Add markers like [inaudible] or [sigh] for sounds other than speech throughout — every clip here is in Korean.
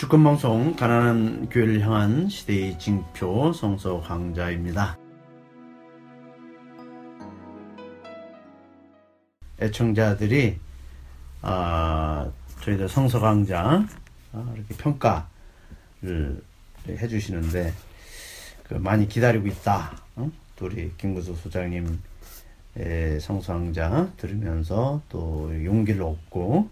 주권방송 가난한 교회를 향한 시대의 징표 성서 강자입니다. 애청자들이 아, 저희들 성서 강자 아, 이렇게 평가를 해주시는데 그 많이 기다리고 있다. 어? 또 우리 김구수 소장님 성서 강자 들으면서 또 용기를 얻고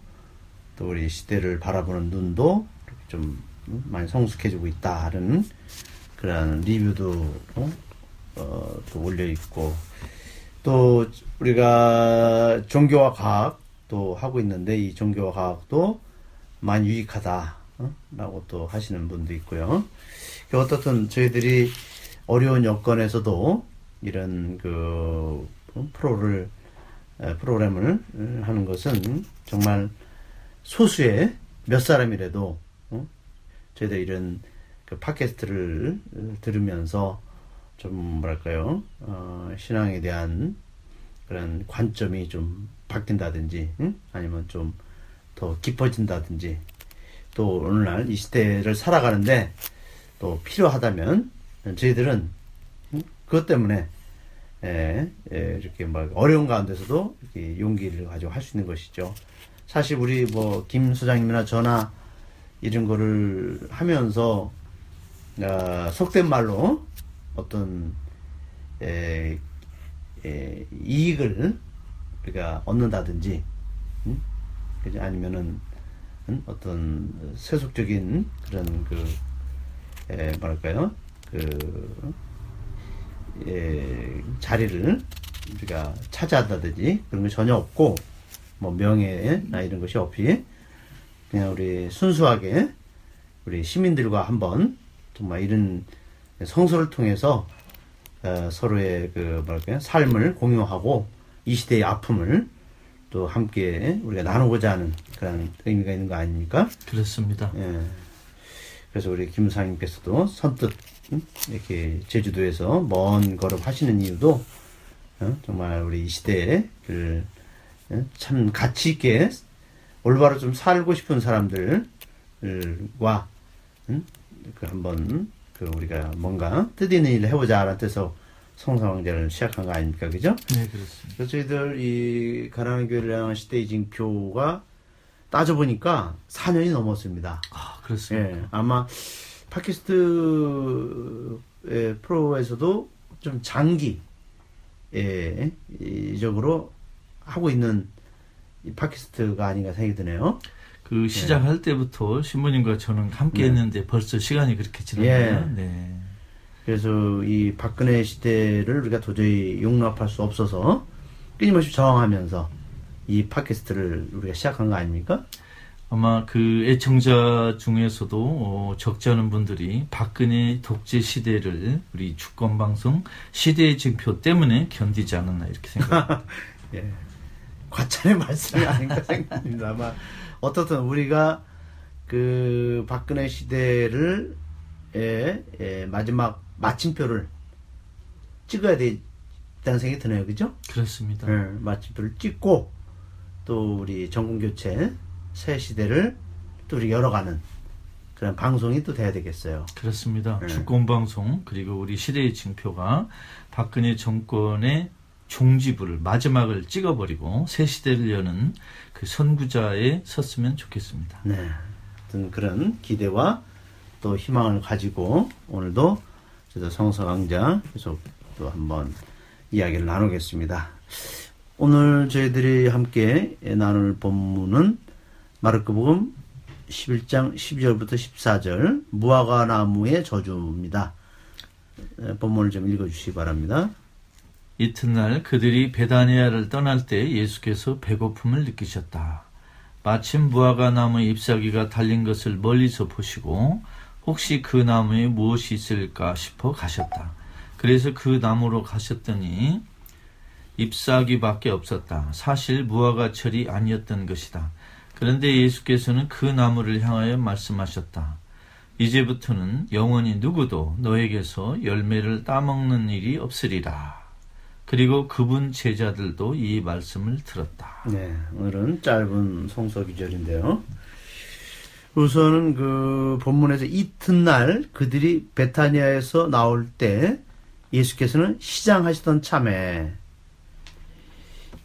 또 우리 시대를 바라보는 눈도 좀 많이 성숙해지고 있다는 그런 리뷰도 어? 어, 또 올려 있고 또 우리가 종교와 과학도 하고 있는데 이 종교와 과학도 많이 유익하다 어? 라고 또 하시는 분도 있고요. 어떻든 저희들이 어려운 여건에서도 이런 그 프로를 프로그램을 하는 것은 정말 소수의 몇 사람이라도 저희들 이런 그 팟캐스트를 들으면서 좀 뭐랄까요 어, 신앙에 대한 그런 관점이 좀 바뀐다든지 응? 아니면 좀 더 깊어진다든지 또 오늘날 이 시대를 살아가는데 또 필요하다면 저희들은 응? 그것 때문에 예, 예, 이렇게 막 어려운 가운데서도 이렇게 용기를 가지고 할 수 있는 것이죠. 사실 우리 뭐 김 소장님이나 저나 이런 거를 하면서 어, 속된 말로 어떤 에, 에, 이익을 우리가 얻는다든지 음? 아니면은 음? 어떤 세속적인 그런 그 에, 뭐랄까요 그 에, 자리를 우리가 차지한다든지 그런 게 전혀 없고 뭐 명예나 이런 것이 없이 그냥 우리 순수하게 우리 시민들과 한번 정말 이런 성서를 통해서 어, 서로의 그 뭐랄까요 삶을 공유하고 이 시대의 아픔을 또 함께 우리가 나누고자 하는 그런 의미가 있는 거 아닙니까? 그렇습니다. 예. 그래서 우리 김사님께서도 선뜻 이렇게 제주도에서 먼 걸음 하시는 이유도 어, 정말 우리 이 시대를 참 가치 있게 올바로 좀 살고 싶은 사람들과 음? 그 한번 그 우리가 뭔가 뜻있는 일을 해보자라는 뜻에서 성사왕제를 시작한 거 아닙니까, 그죠? 네, 그렇습니다. 그래서 저희들 이 가난한 교회를 향한 시대의 징표가 따져보니까 4년이 넘었습니다. 아, 그렇습니다. 예, 아마 팟캐스트 프로에서도 좀 장기, 예, 이적으로 하고 있는 이 팟캐스트가 아닌가 생각이 드네요. 그 시작할 네. 때부터 신부님과 저는 함께 네. 했는데 벌써 시간이 그렇게 지났네요. 예. 네. 그래서 이 박근혜 시대를 우리가 도저히 용납할 수 없어서 끊임없이 저항하면서 이 팟캐스트를 우리가 시작한 거 아닙니까? 아마 그 애청자 중에서도 어, 적지 않은 분들이 박근혜 독재 시대를 우리 주권 방송 시대의 증표 때문에 견디지 않았나 이렇게 생각합니다. [laughs] 예. 과찬의 말씀이 아닌가 [laughs] 생각합니다. 아마 어떻든 우리가 그 박근혜 시대를 예, 예, 마지막 마침표를 찍어야 되다는 생각이 드네요, 그죠? 그렇습니다. 예, 마침표를 찍고 또 우리 정권 교체 새 시대를 또 우리 열어가는 그런 방송이 또 돼야 되겠어요. 그렇습니다. 예. 주권 방송 그리고 우리 시대의 징표가 박근혜 정권의 종지부를 마지막을 찍어버리고 새 시대를 여는 그 선구자에 섰으면 좋겠습니다. 네, 어떤 그런 기대와 또 희망을 가지고 오늘도 저도 성서 강자 계속 또 한번 이야기를 나누겠습니다. 오늘 저희들이 함께 나눌 본문은 마르크복음 11장 12절부터 14절 무화과 나무의 저주입니다. 본문을 좀 읽어 주시기 바랍니다. 이튿날 그들이 베다니아를 떠날 때 예수께서 배고픔을 느끼셨다. 마침 무화과 나무 잎사귀가 달린 것을 멀리서 보시고 혹시 그 나무에 무엇이 있을까 싶어 가셨다. 그래서 그 나무로 가셨더니 잎사귀밖에 없었다. 사실 무화과철이 아니었던 것이다. 그런데 예수께서는 그 나무를 향하여 말씀하셨다. 이제부터는 영원히 누구도 너에게서 열매를 따먹는 일이 없으리라. 그리고 그분 제자들도 이 말씀을 들었다. 네, 오늘은 짧은 성서 기절인데요. 우선은 그 본문에서 이튿날 그들이 베타니아에서 나올 때 예수께서는 시장하시던 참에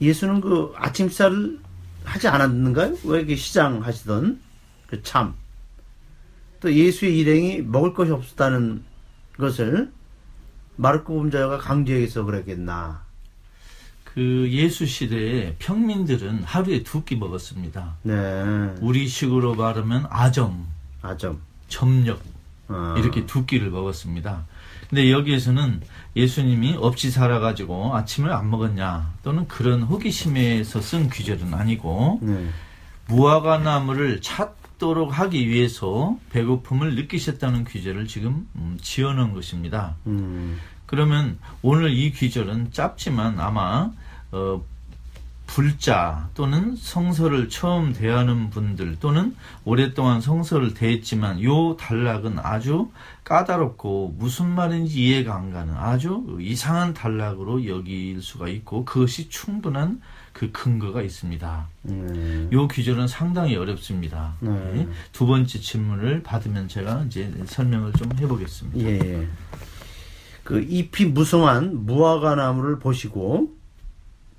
예수는 그 아침 식사를 하지 않았는가요? 왜 이렇게 시장하시던 그 참. 또 예수의 일행이 먹을 것이 없었다는 것을 마르코 범자가 강조해서 그랬겠나. 그 예수 시대에 평민들은 하루에 두 끼 먹었습니다. 네. 우리식으로 말하면 아점, 아점. 점력 어. 이렇게 두 끼를 먹었습니다. 근데 여기에서는 예수님이 없이 살아가지고 아침을 안 먹었냐 또는 그런 호기심에서 쓴 귀절은 아니고 네. 무화과 나무를 찾 도록 하기 위해서 배고픔을 느끼셨다는 귀절을 지금 음, 지어놓은 것입니다. 음. 그러면 오늘 이 귀절은 짧지만 아마 어, 불자 또는 성서를 처음 대하는 분들 또는 오랫동안 성서를 대했지만 요 단락은 아주 까다롭고 무슨 말인지 이해가 안 가는 아주 이상한 단락으로 여길 수가 있고 그것이 충분한 그 근거가 있습니다. 네. 요 귀절은 상당히 어렵습니다. 네. 네. 두 번째 질문을 받으면 제가 이제 설명을 좀 해보겠습니다. 예, 예. 그 잎이 무성한 무화과 나무를 보시고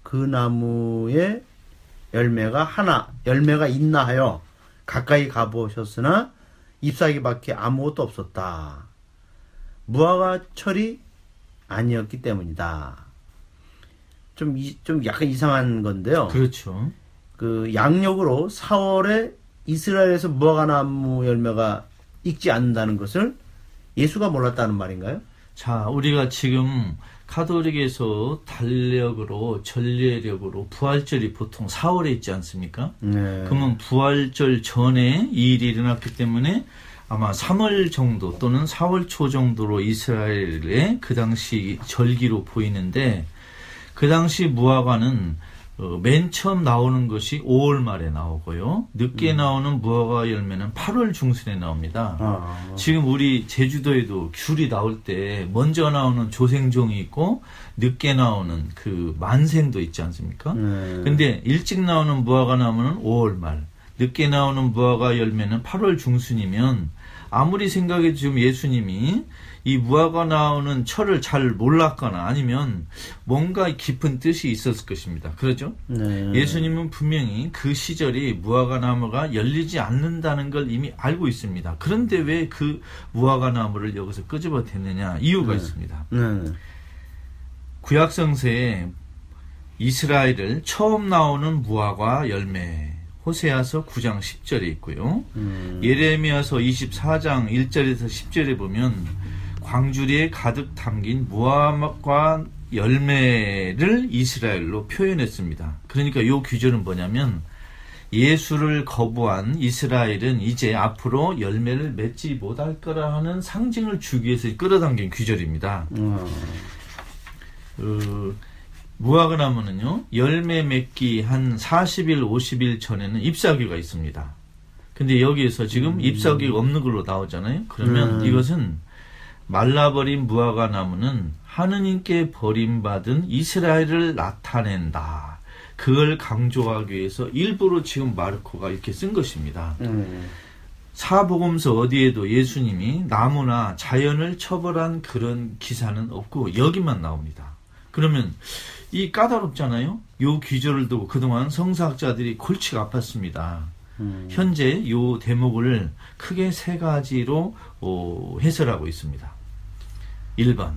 그 나무에 열매가 하나 열매가 있나 하여 가까이 가보셨으나 잎사귀밖에 아무것도 없었다. 무화과 철이 아니었기 때문이다. 좀, 이, 좀 약간 이상한 건데요. 그렇죠. 그 양력으로 4월에 이스라엘에서 무화과 나무 열매가 익지 않는다는 것을 예수가 몰랐다는 말인가요? 자, 우리가 지금 카톨릭에서 달력으로 전례력으로 부활절이 보통 4월에 있지 않습니까? 네. 그러면 부활절 전에 이 일이 일어났기 때문에 아마 3월 정도 또는 4월 초 정도로 이스라엘의 그 당시 절기로 보이는데 그 당시 무화과는 어, 맨 처음 나오는 것이 5월 말에 나오고요. 늦게 나오는 무화과 열매는 8월 중순에 나옵니다. 아, 지금 우리 제주도에도 귤이 나올 때 먼저 나오는 조생종이 있고 늦게 나오는 그 만생도 있지 않습니까? 네. 근데 일찍 나오는 무화과 나무는 5월 말, 늦게 나오는 무화과 열매는 8월 중순이면 아무리 생각해도 지금 예수님이 이 무화과 나오는 철을 잘 몰랐거나 아니면 뭔가 깊은 뜻이 있었을 것입니다. 그렇죠? 네. 예수님은 분명히 그 시절이 무화과 나무가 열리지 않는다는 걸 이미 알고 있습니다. 그런데 왜 그 무화과 나무를 여기서 끄집어 댔느냐 이유가 네. 있습니다. 네. 구약성서에 이스라엘을 처음 나오는 무화과 열매 호세아서 9장 10절에 있고요. 음. 예레미야서 24장 1절에서 10절에 보면 광주리에 가득 담긴 무화과 열매를 이스라엘로 표현했습니다. 그러니까 이 규절은 뭐냐면 예수를 거부한 이스라엘은 이제 앞으로 열매를 맺지 못할 거라 하는 상징을 주기 위해서 끌어당긴 규절입니다. 어. 그 무화과 나무는요 열매 맺기 한 40일 50일 전에는 잎사귀가 있습니다. 근데 여기에서 지금 잎사귀가 없는 걸로 나오잖아요. 그러면 음. 이것은 말라버린 무화과 나무는 하느님께 버림받은 이스라엘을 나타낸다. 그걸 강조하기 위해서 일부러 지금 마르코가 이렇게 쓴 것입니다. 음. 사복음서 어디에도 예수님이 나무나 자연을 처벌한 그런 기사는 없고 여기만 나옵니다. 그러면 이 까다롭잖아요. 요 귀절을 두고 그동안 성사학자들이 골치가 아팠습니다. 음. 현재 요 대목을 크게 세 가지로 어, 해설하고 있습니다. 1번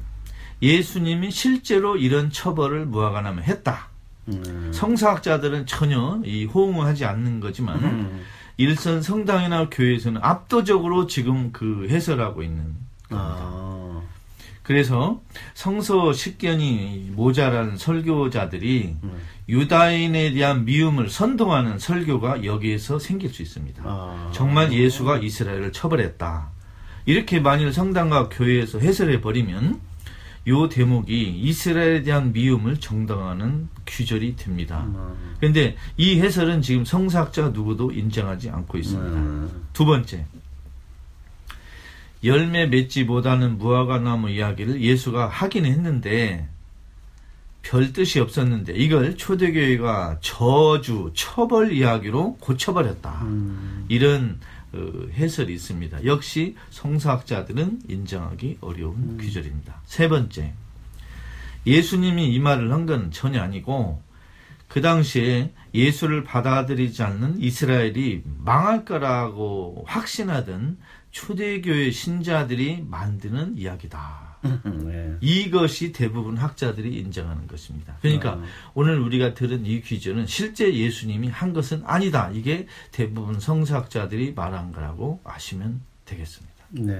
예수님이 실제로 이런 처벌을 무화과나무 했다. 음. 성사학자들은 전혀 이 호응을 하지 않는 거지만 음. 일선 성당이나 교회에서는 압도적으로 지금 그 해설하고 있는 겁니다. 아. 그래서 성서 식견이 모자란 설교자들이 음. 유다인에 대한 미움을 선동하는 설교가 여기에서 생길 수 있습니다. 아. 정말 예수가 이스라엘을 처벌했다. 이렇게 만일 성당과 교회에서 해설해 버리면 요 대목이 이스라엘에 대한 미움을 정당화하는 규절이 됩니다. 음. 그런데 이 해설은 지금 성사학자 누구도 인정하지 않고 있습니다. 음. 두 번째, 열매 맺지 못하는 무화과 나무 이야기를 예수가 하긴 했는데 별 뜻이 없었는데 이걸 초대교회가 저주, 처벌 이야기로 고쳐버렸다. 음. 이런 어, 해설이 있습니다. 역시 성서학자들은 인정하기 어려운 규절입니다. 세 번째, 예수님이 이 말을 한 건 전혀 아니고 그 당시에 예수를 받아들이지 않는 이스라엘이 망할 거라고 확신하던 초대교회 신자들이 만드는 이야기다. [laughs] 네. 이것이 대부분 학자들이 인정하는 것입니다. 그러니까 어. 오늘 우리가 들은 이 귀절은 실제 예수님이 한 것은 아니다. 이게 대부분 성서학자들이 말한 거라고 아시면 되겠습니다. 네.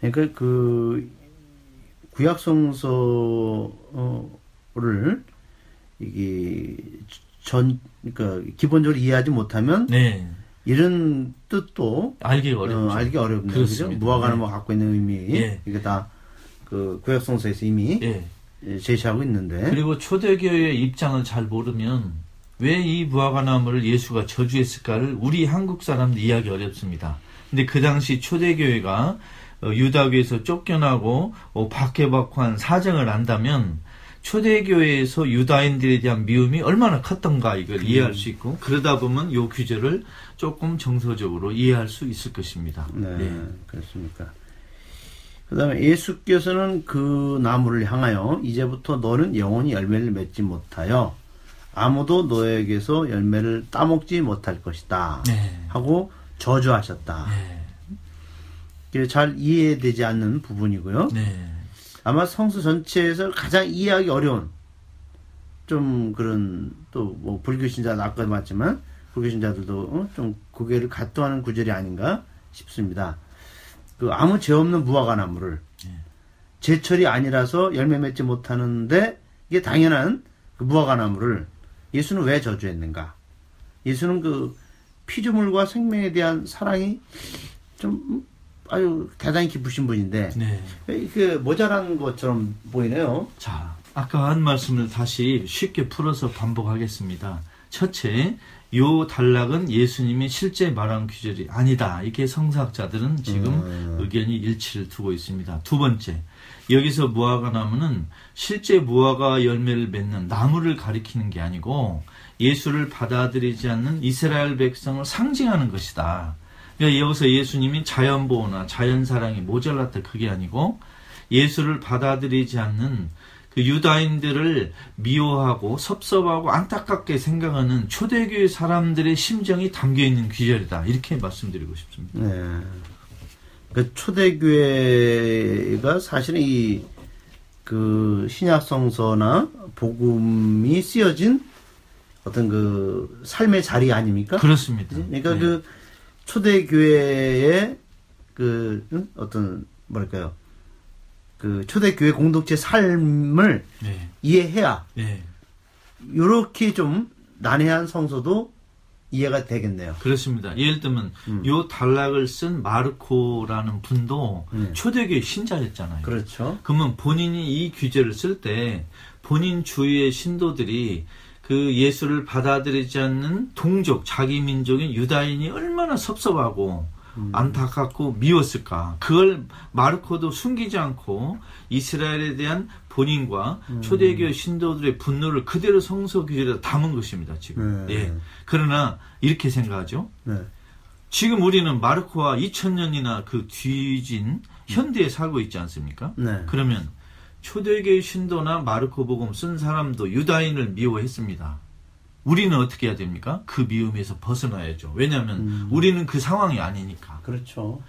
그러니까 그 구약 성서를 이게 전 그러니까 기본적으로 이해하지 못하면 네. 이런 뜻도 알기 어렵죠. 어, 알기 어렵네요. 그죠? 무화과는 네. 뭐 갖고 있는 의미 예. 이게 다 그 구약성서에서 이미 예. 제시하고 있는데 그리고 초대교회의 입장을 잘 모르면 왜 이 무화과나무를 예수가 저주했을까를 우리 한국 사람들 이해하기 어렵습니다. 근데 그 당시 초대교회가 어, 유다교에서 쫓겨나고 어, 박해받고한 사정을 안다면 초대교회에서 유다인들에 대한 미움이 얼마나 컸던가 이걸 이해할 수 있고 그러다 보면 요 규제를 조금 정서적으로 이해할 수 있을 것입니다. 네, 예. 그렇습니까? 그다음에 예수께서는 그 나무를 향하여 이제부터 너는 영원히 열매를 맺지 못하여 아무도 너에게서 열매를 따먹지 못할 것이다 네. 하고 저주하셨다. 네. 잘 이해되지 않는 부분이고요. 네. 아마 성서 전체에서 가장 이해하기 어려운 좀 그런 또 뭐 불교 신자 아까 말했지만 불교 신자들도 어? 좀 고개를 가토하는 구절이 아닌가 싶습니다. 그 아무 죄 없는 무화과 나무를 제철이 아니라서 열매 맺지 못하는데 이게 당연한 그 무화과 나무를 예수는 왜 저주했는가? 예수는 그 피조물과 생명에 대한 사랑이 좀 아주 대단히 깊으신 분인데 네. 그 모자란 것처럼 보이네요. 자, 아까 한 말씀을 다시 쉽게 풀어서 반복하겠습니다. 첫째, 요 단락은 예수님이 실제 말한 규절이 아니다. 이게 성사학자들은 지금 음. 의견이 일치를 두고 있습니다. 두 번째, 여기서 무화과 나무는 실제 무화과 열매를 맺는 나무를 가리키는 게 아니고 예수를 받아들이지 않는 이스라엘 백성을 상징하는 것이다. 그러니까 여기서 예수님이 자연보호나 자연사랑이 모자랐다 그게 아니고 예수를 받아들이지 않는 그 유다인들을 미워하고 섭섭하고 안타깝게 생각하는 초대교회 사람들의 심정이 담겨 있는 귀절이다. 이렇게 말씀드리고 싶습니다. 네. 그 초대교회가 사실은 이 그 신약성서나 복음이 쓰여진 어떤 그 삶의 자리 아닙니까? 그렇습니다. 그러니까 네. 그 초대교회의 그 응? 어떤 뭐랄까요? 그 초대교회 공동체 삶을 네. 이해해야 네. 이렇게 좀 난해한 성서도 이해가 되겠네요. 그렇습니다. 예를 들면 음. 요 단락을 쓴 마르코라는 분도 음. 초대교회 신자였잖아요. 그렇죠. 그러면 본인이 이 규제를 쓸 때 본인 주위의 신도들이 그 예수를 받아들이지 않는 동족, 자기 민족인 유다인이 얼마나 섭섭하고 안타깝고 미웠을까. 그걸 마르코도 숨기지 않고 이스라엘에 대한 본인과 초대교회 신도들의 분노를 그대로 성서 규제에 담은 것입니다, 지금. 네. 예. 그러나 이렇게 생각하죠. 네. 지금 우리는 마르코와 2000년이나 그 뒤진 현대에 살고 있지 않습니까? 네. 그러면 초대교회 신도나 마르코 복음 쓴 사람도 유다인을 미워했습니다. 우리는 어떻게 해야 됩니까? 그 미움에서 벗어나야죠. 왜냐하면 음. 우리는 그 상황이 아니니까. 그렇죠.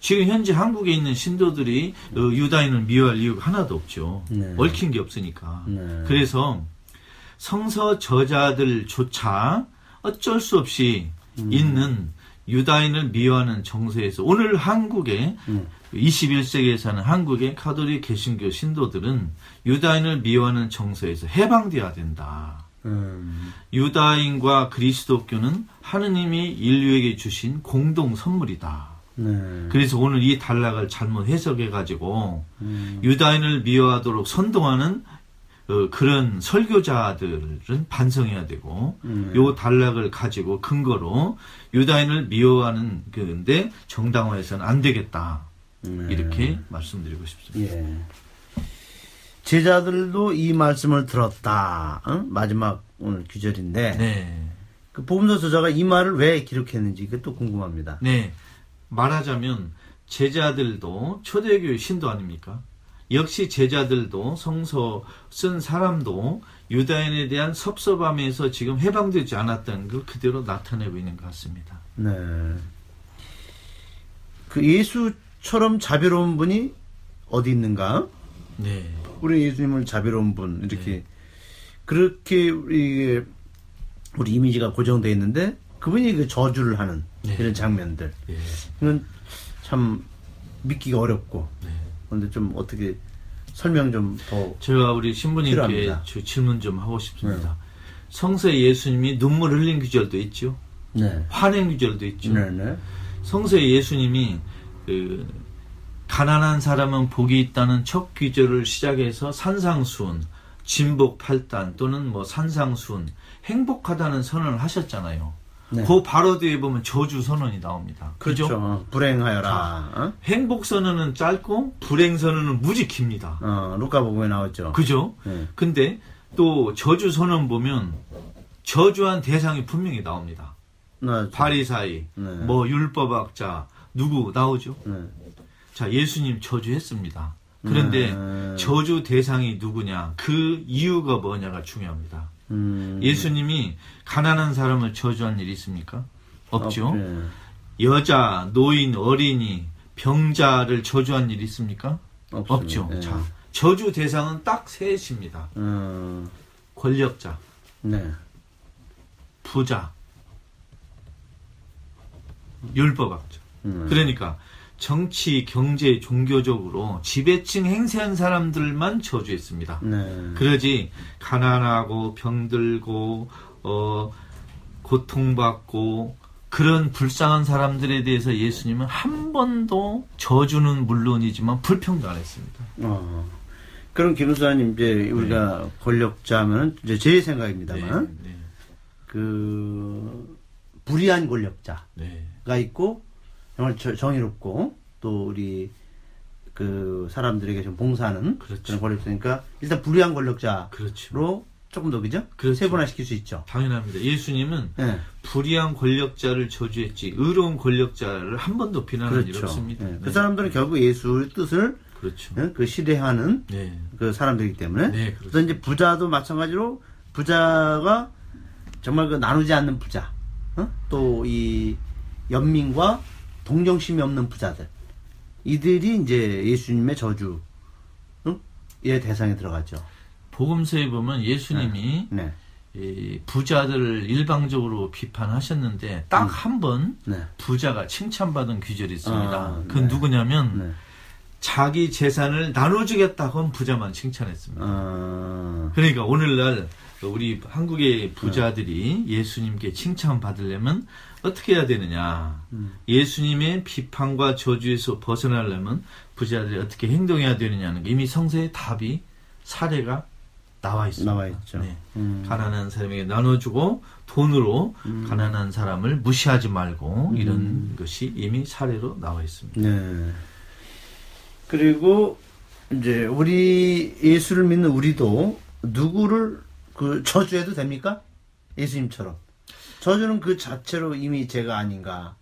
지금 현재 한국에 있는 신도들이 어, 유다인을 미워할 이유가 하나도 없죠. 네. 얽힌 게 없으니까. 네. 그래서 성서 저자들조차 어쩔 수 없이 음. 있는 유다인을 미워하는 정서에서 오늘 한국에 음. 21세기에 사는 한국의 카톨릭 개신교 신도들은 유다인을 미워하는 정서에서 해방되어야 된다. 음. 유다인과 그리스도교는 하느님이 인류에게 주신 공동 선물이다. 네. 그래서 오늘 이 단락을 잘못 해석해 가지고 음. 유다인을 미워하도록 선동하는 어, 그런 설교자들은 반성해야 되고 음. 요 단락을 가지고 근거로 유다인을 미워하는 그런데 정당화해서는 안 되겠다 네. 이렇게 말씀드리고 싶습니다. 예. 제자들도 이 말씀을 들었다. 어? 마지막 오늘 규절인데 네, 그 복음서 저자가 이 말을 왜 기록했는지 그것도 궁금합니다. 네. 말하자면 제자들도 초대교회 신도 아닙니까? 역시 제자들도 성서 쓴 사람도 유다인에 대한 섭섭함에서 지금 해방되지 않았다는 걸 그대로 나타내고 있는 것 같습니다. 네. 그 예수처럼 자비로운 분이 어디 있는가? 네. 우리 예수님을 자비로운 분 이렇게 그렇게 우리 우리 이미지가 고정되어 있는데 그분이 그 저주를 하는 네. 이런 장면들 예. 이건 참 믿기가 어렵고 네. 근데 좀 어떻게 설명 좀 더 제가 우리 신부님께 질문 좀 하고 싶습니다. 성서에 예수님이 눈물 흘린 구절도 있죠. 네. 화낸 구절도 있죠. 네네. 성서에 예수님이 그 가난한 사람은 복이 있다는 첫 귀절을 시작해서 산상수훈, 진복 팔단 또는 뭐 산상수훈, 행복하다는 선언을 하셨잖아요. 네. 그 바로 뒤에 보면 저주 선언이 나옵니다. 그렇죠. 그죠? 불행하여라. 어? 행복 선언은 짧고 불행 선언은 무지 깁니다. 어, 루카복음에 나왔죠. 그죠? 네. 근데 또 저주 선언 보면 저주한 대상이 분명히 나옵니다. 나 바리사이, 네. 뭐 율법학자 누구 나오죠? 네. 자, 예수님 저주했습니다. 그런데 음. 저주 대상이 누구냐? 그 이유가 뭐냐가 중요합니다. 음. 예수님이 가난한 사람을 저주한 일이 있습니까? 없죠. 어, 네. 여자, 노인, 어린이, 병자를 저주한 일이 있습니까? 없습니다. 없죠. 네. 자, 저주 대상은 딱 셋입니다. 음. 권력자, 네. 부자, 율법학자. 음. 그러니까 정치, 경제, 종교적으로 지배층 행세한 사람들만 저주했습니다. 네. 그러지 가난하고 병들고 어 고통받고 그런 불쌍한 사람들에 대해서 예수님은 한 번도 저주는 물론이지만 불평도 안 했습니다. 어. 그럼 김수사님 이제 우리가 권력자면 이제 제 생각입니다만 네, 그 불의한 권력자가 네, 있고 정말 저- 정의롭고 또 우리 그 사람들에게 좀 봉사하는 그렇죠. 그런 권력자니까 일단 불의한 권력자로 그렇죠. 조금 더 그죠? 그렇죠. 세분화시킬 수 있죠. 당연합니다. 예수님은 네. 불의한 권력자를 저주했지 의로운 권력자를 한 번도 비난한 일 그렇죠. 없습니다. 네. 네. 그 사람들은 결국 예수의 뜻을 그렇죠. 네, 그 실행하는 네, 그 사람들이기 때문에 네, 그래서. 이제 부자도 마찬가지로 부자가 정말 그 나누지 않는 부자 어? 또이 연민과 동정심이 없는 부자들 이들이 이제 예수님의 저주 응? 의 대상에 들어가죠. 복음서에 보면 예수님이 네, 이 부자들을 일방적으로 비판하셨는데 딱 한번 네, 부자가 칭찬받은 귀절이 있습니다. 아, 그건 네. 누구냐면 네. 자기 재산을 나눠주겠다고 한 부자만 칭찬했습니다. 어, 그러니까 오늘날 우리 한국의 부자들이 예수님께 칭찬받으려면 어떻게 해야 되느냐. 음. 예수님의 비판과 저주에서 벗어나려면 부자들이 어떻게 행동해야 되느냐는 게 이미 성서의 답이 사례가 나와 있습니다. 나와 있죠. 네. 음. 가난한 사람에게 나눠주고 돈으로 가난한 사람을 무시하지 말고 이런 것이 이미 사례로 나와 있습니다. 네. 그리고 이제 우리 예수를 믿는 우리도 누구를 그 저주해도 됩니까? 예수님처럼. 저주는 그 자체로 이미 죄가 아닌가.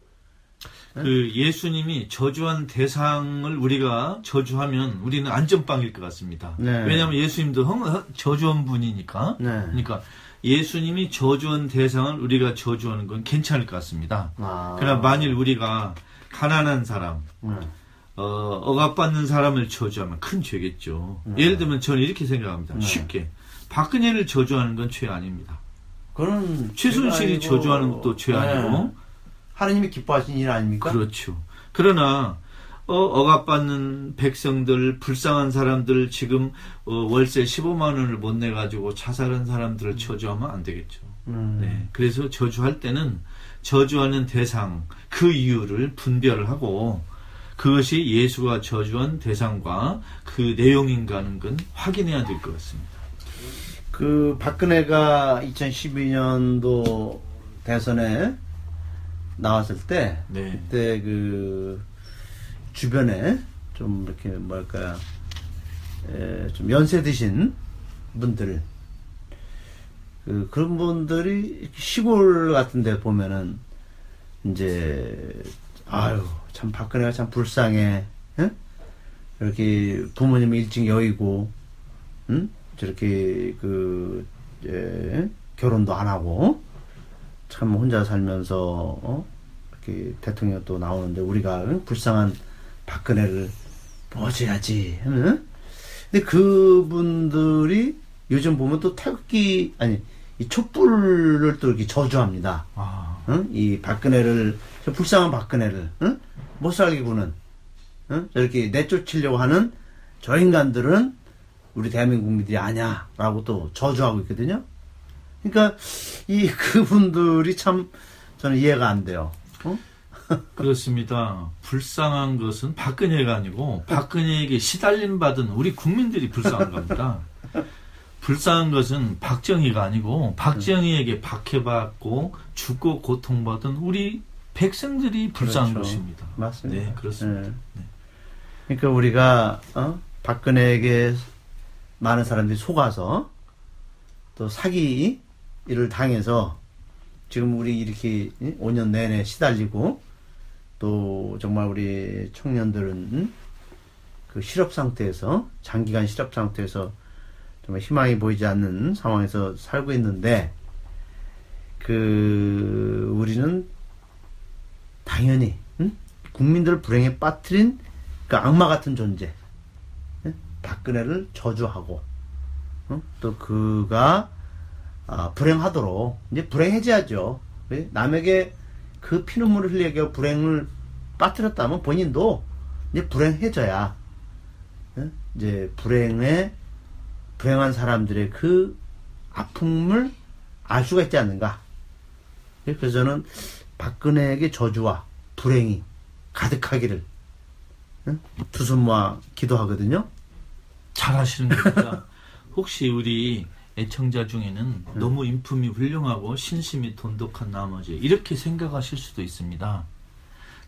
그 예수님이 저주한 대상을 우리가 저주하면 우리는 안전빵일 것 같습니다. 네. 왜냐하면 예수님도 저주한 분이니까. 네. 그러니까 예수님이 저주한 대상을 우리가 저주하는 건 괜찮을 것 같습니다. 아. 그러나 만일 우리가 가난한 사람, 네. 어, 억압받는 사람을 저주하면 큰 죄겠죠. 네. 예를 들면 저는 이렇게 생각합니다. 쉽게. 박근혜를 저주하는 건 죄 아닙니다. 그런 최순실이 아니고- 저주하는 것도 죄 아니고. 네. 하나님이 기뻐하신 일 아닙니까? 그렇죠. 그러나 어, 억압받는 백성들, 불쌍한 사람들 지금 어, 월세 15만 원을 못 내 가지고 자살한 사람들을 저주하면 안 되겠죠. 음. 네. 그래서 저주할 때는 저주하는 대상, 그 이유를 분별을 하고 그것이 예수가 저주한 대상과 그 내용인가 하는 건 확인해야 될 것 같습니다. 그 박근혜가 2012년도 대선에 나왔을 때 네. 그때 그 주변에 좀 이렇게 뭐랄까 에, 좀 연세 드신 분들 그 그런 분들이 시골 같은 데 보면은 이제 아유 참 박근혜가 참 불쌍해 응? 이렇게 부모님 일찍 여의고 응? 저렇게 그 예, 결혼도 안 하고 참 혼자 살면서 어? 이렇게 대통령 또 나오는데 우리가 응? 불쌍한 박근혜를 모셔야지 응? 근데 그분들이 요즘 보면 또 태극기 아니 이 촛불을 또 이렇게 저주합니다. 아, 응? 이 박근혜를 저 불쌍한 박근혜를 응? 못 살게 구는 응? 저렇게 내쫓으려고 하는 저 인간들은 우리 대한민국 국민들이 아냐라고 또 저주하고 있거든요. 그러니까 이 [laughs] 그분들이 참 저는 이해가 안 돼요. 어? [laughs] 그렇습니다. 불쌍한 것은 박근혜가 아니고 박근혜에게 시달림 받은 우리 국민들이 불쌍한 겁니다. 불쌍한 것은 박정희가 아니고 박정희에게 박해받고 죽고 고통받은 우리 백성들이 불쌍한 그렇죠. 것입니다. 맞습니다. 네, 그렇습니다. 예. 그러니까 우리가 어? 박근혜에게 많은 사람들이 속아서 또 사기 일을 당해서 지금 우리 이렇게 5년 내내 시달리고 또 정말 우리 청년들은 음? 그 실업 상태에서 장기간 실업 상태에서 정말 희망이 보이지 않는 상황에서 살고 있는데 그 우리는 당연히 응? 국민들을 불행에 빠뜨린 그 악마 같은 존재 응? 박근혜를 저주하고 응? 또 그가 아, 불행하도록 이제 불행해져야죠. 왜? 남에게 그 피눈물을 흘리게 불행을 빠뜨렸다면 본인도 이제 불행해져야 응? 이제 불행에 불행한 사람들의 그 아픔을 알 수가 있지 않는가. 그래서 저는 박근혜에게 저주와 불행이 가득하기를 응? 두손 모아 기도하거든요. 잘하시는 겁니다. 혹시 우리 애청자 중에는 너무 인품이 훌륭하고 신심이 돈독한 나머지 이렇게 생각하실 수도 있습니다.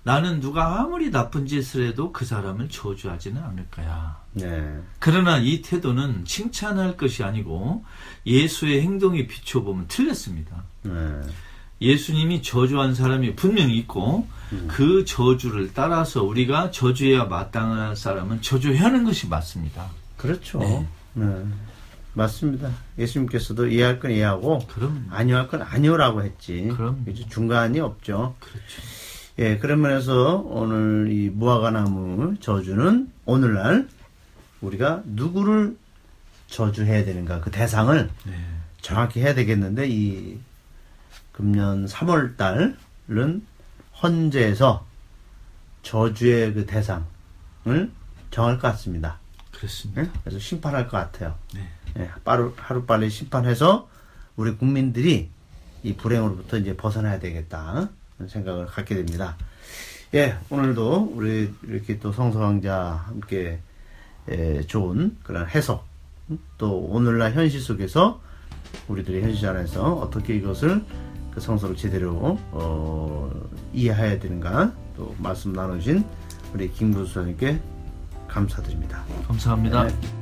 나는 누가 아무리 나쁜 짓을 해도 그 사람을 저주하지는 않을 거야. 네. 그러나 이 태도는 칭찬할 것이 아니고 예수의 행동에 비춰보면 틀렸습니다. 네. 예수님이 저주한 사람이 분명히 있고 그 저주를 따라서 우리가 저주해야 마땅할 사람은 저주해야 하는 것이 맞습니다. 그렇죠. 네. 네. 맞습니다. 예수님께서도 이해할 건 이해하고 그럼 아니요 할건 아니요라고 했지. 그럼. 이제 중간이 없죠. 그렇죠. 예, 그런 면에서 오늘 이 무화과나무 저주는 오늘날 우리가 누구를 저주해야 되는가 그 대상을 네. 정확히 해야 되겠는데 이 금년 3월 달은 헌재에서 저주의 그 대상을 정할 것 같습니다. 그렇습니다. 예? 그래서 심판할 것 같아요. 네. 예, 빠르, 하루빨리 심판해서 우리 국민들이 이 불행으로부터 이제 벗어나야 되겠다. 그런 생각을 갖게 됩니다. 예, 오늘도 우리 이렇게 또 성서강자 함께 예, 좋은 그런 해석, 음, 또 오늘날 현실 속에서 우리들이 현실 안에서 어떻게 이것을 그 성서를 제대로 어, 이해해야 되는가 또 말씀 나누신 우리 김구수 선생님께 감사드립니다. 감사합니다. 네.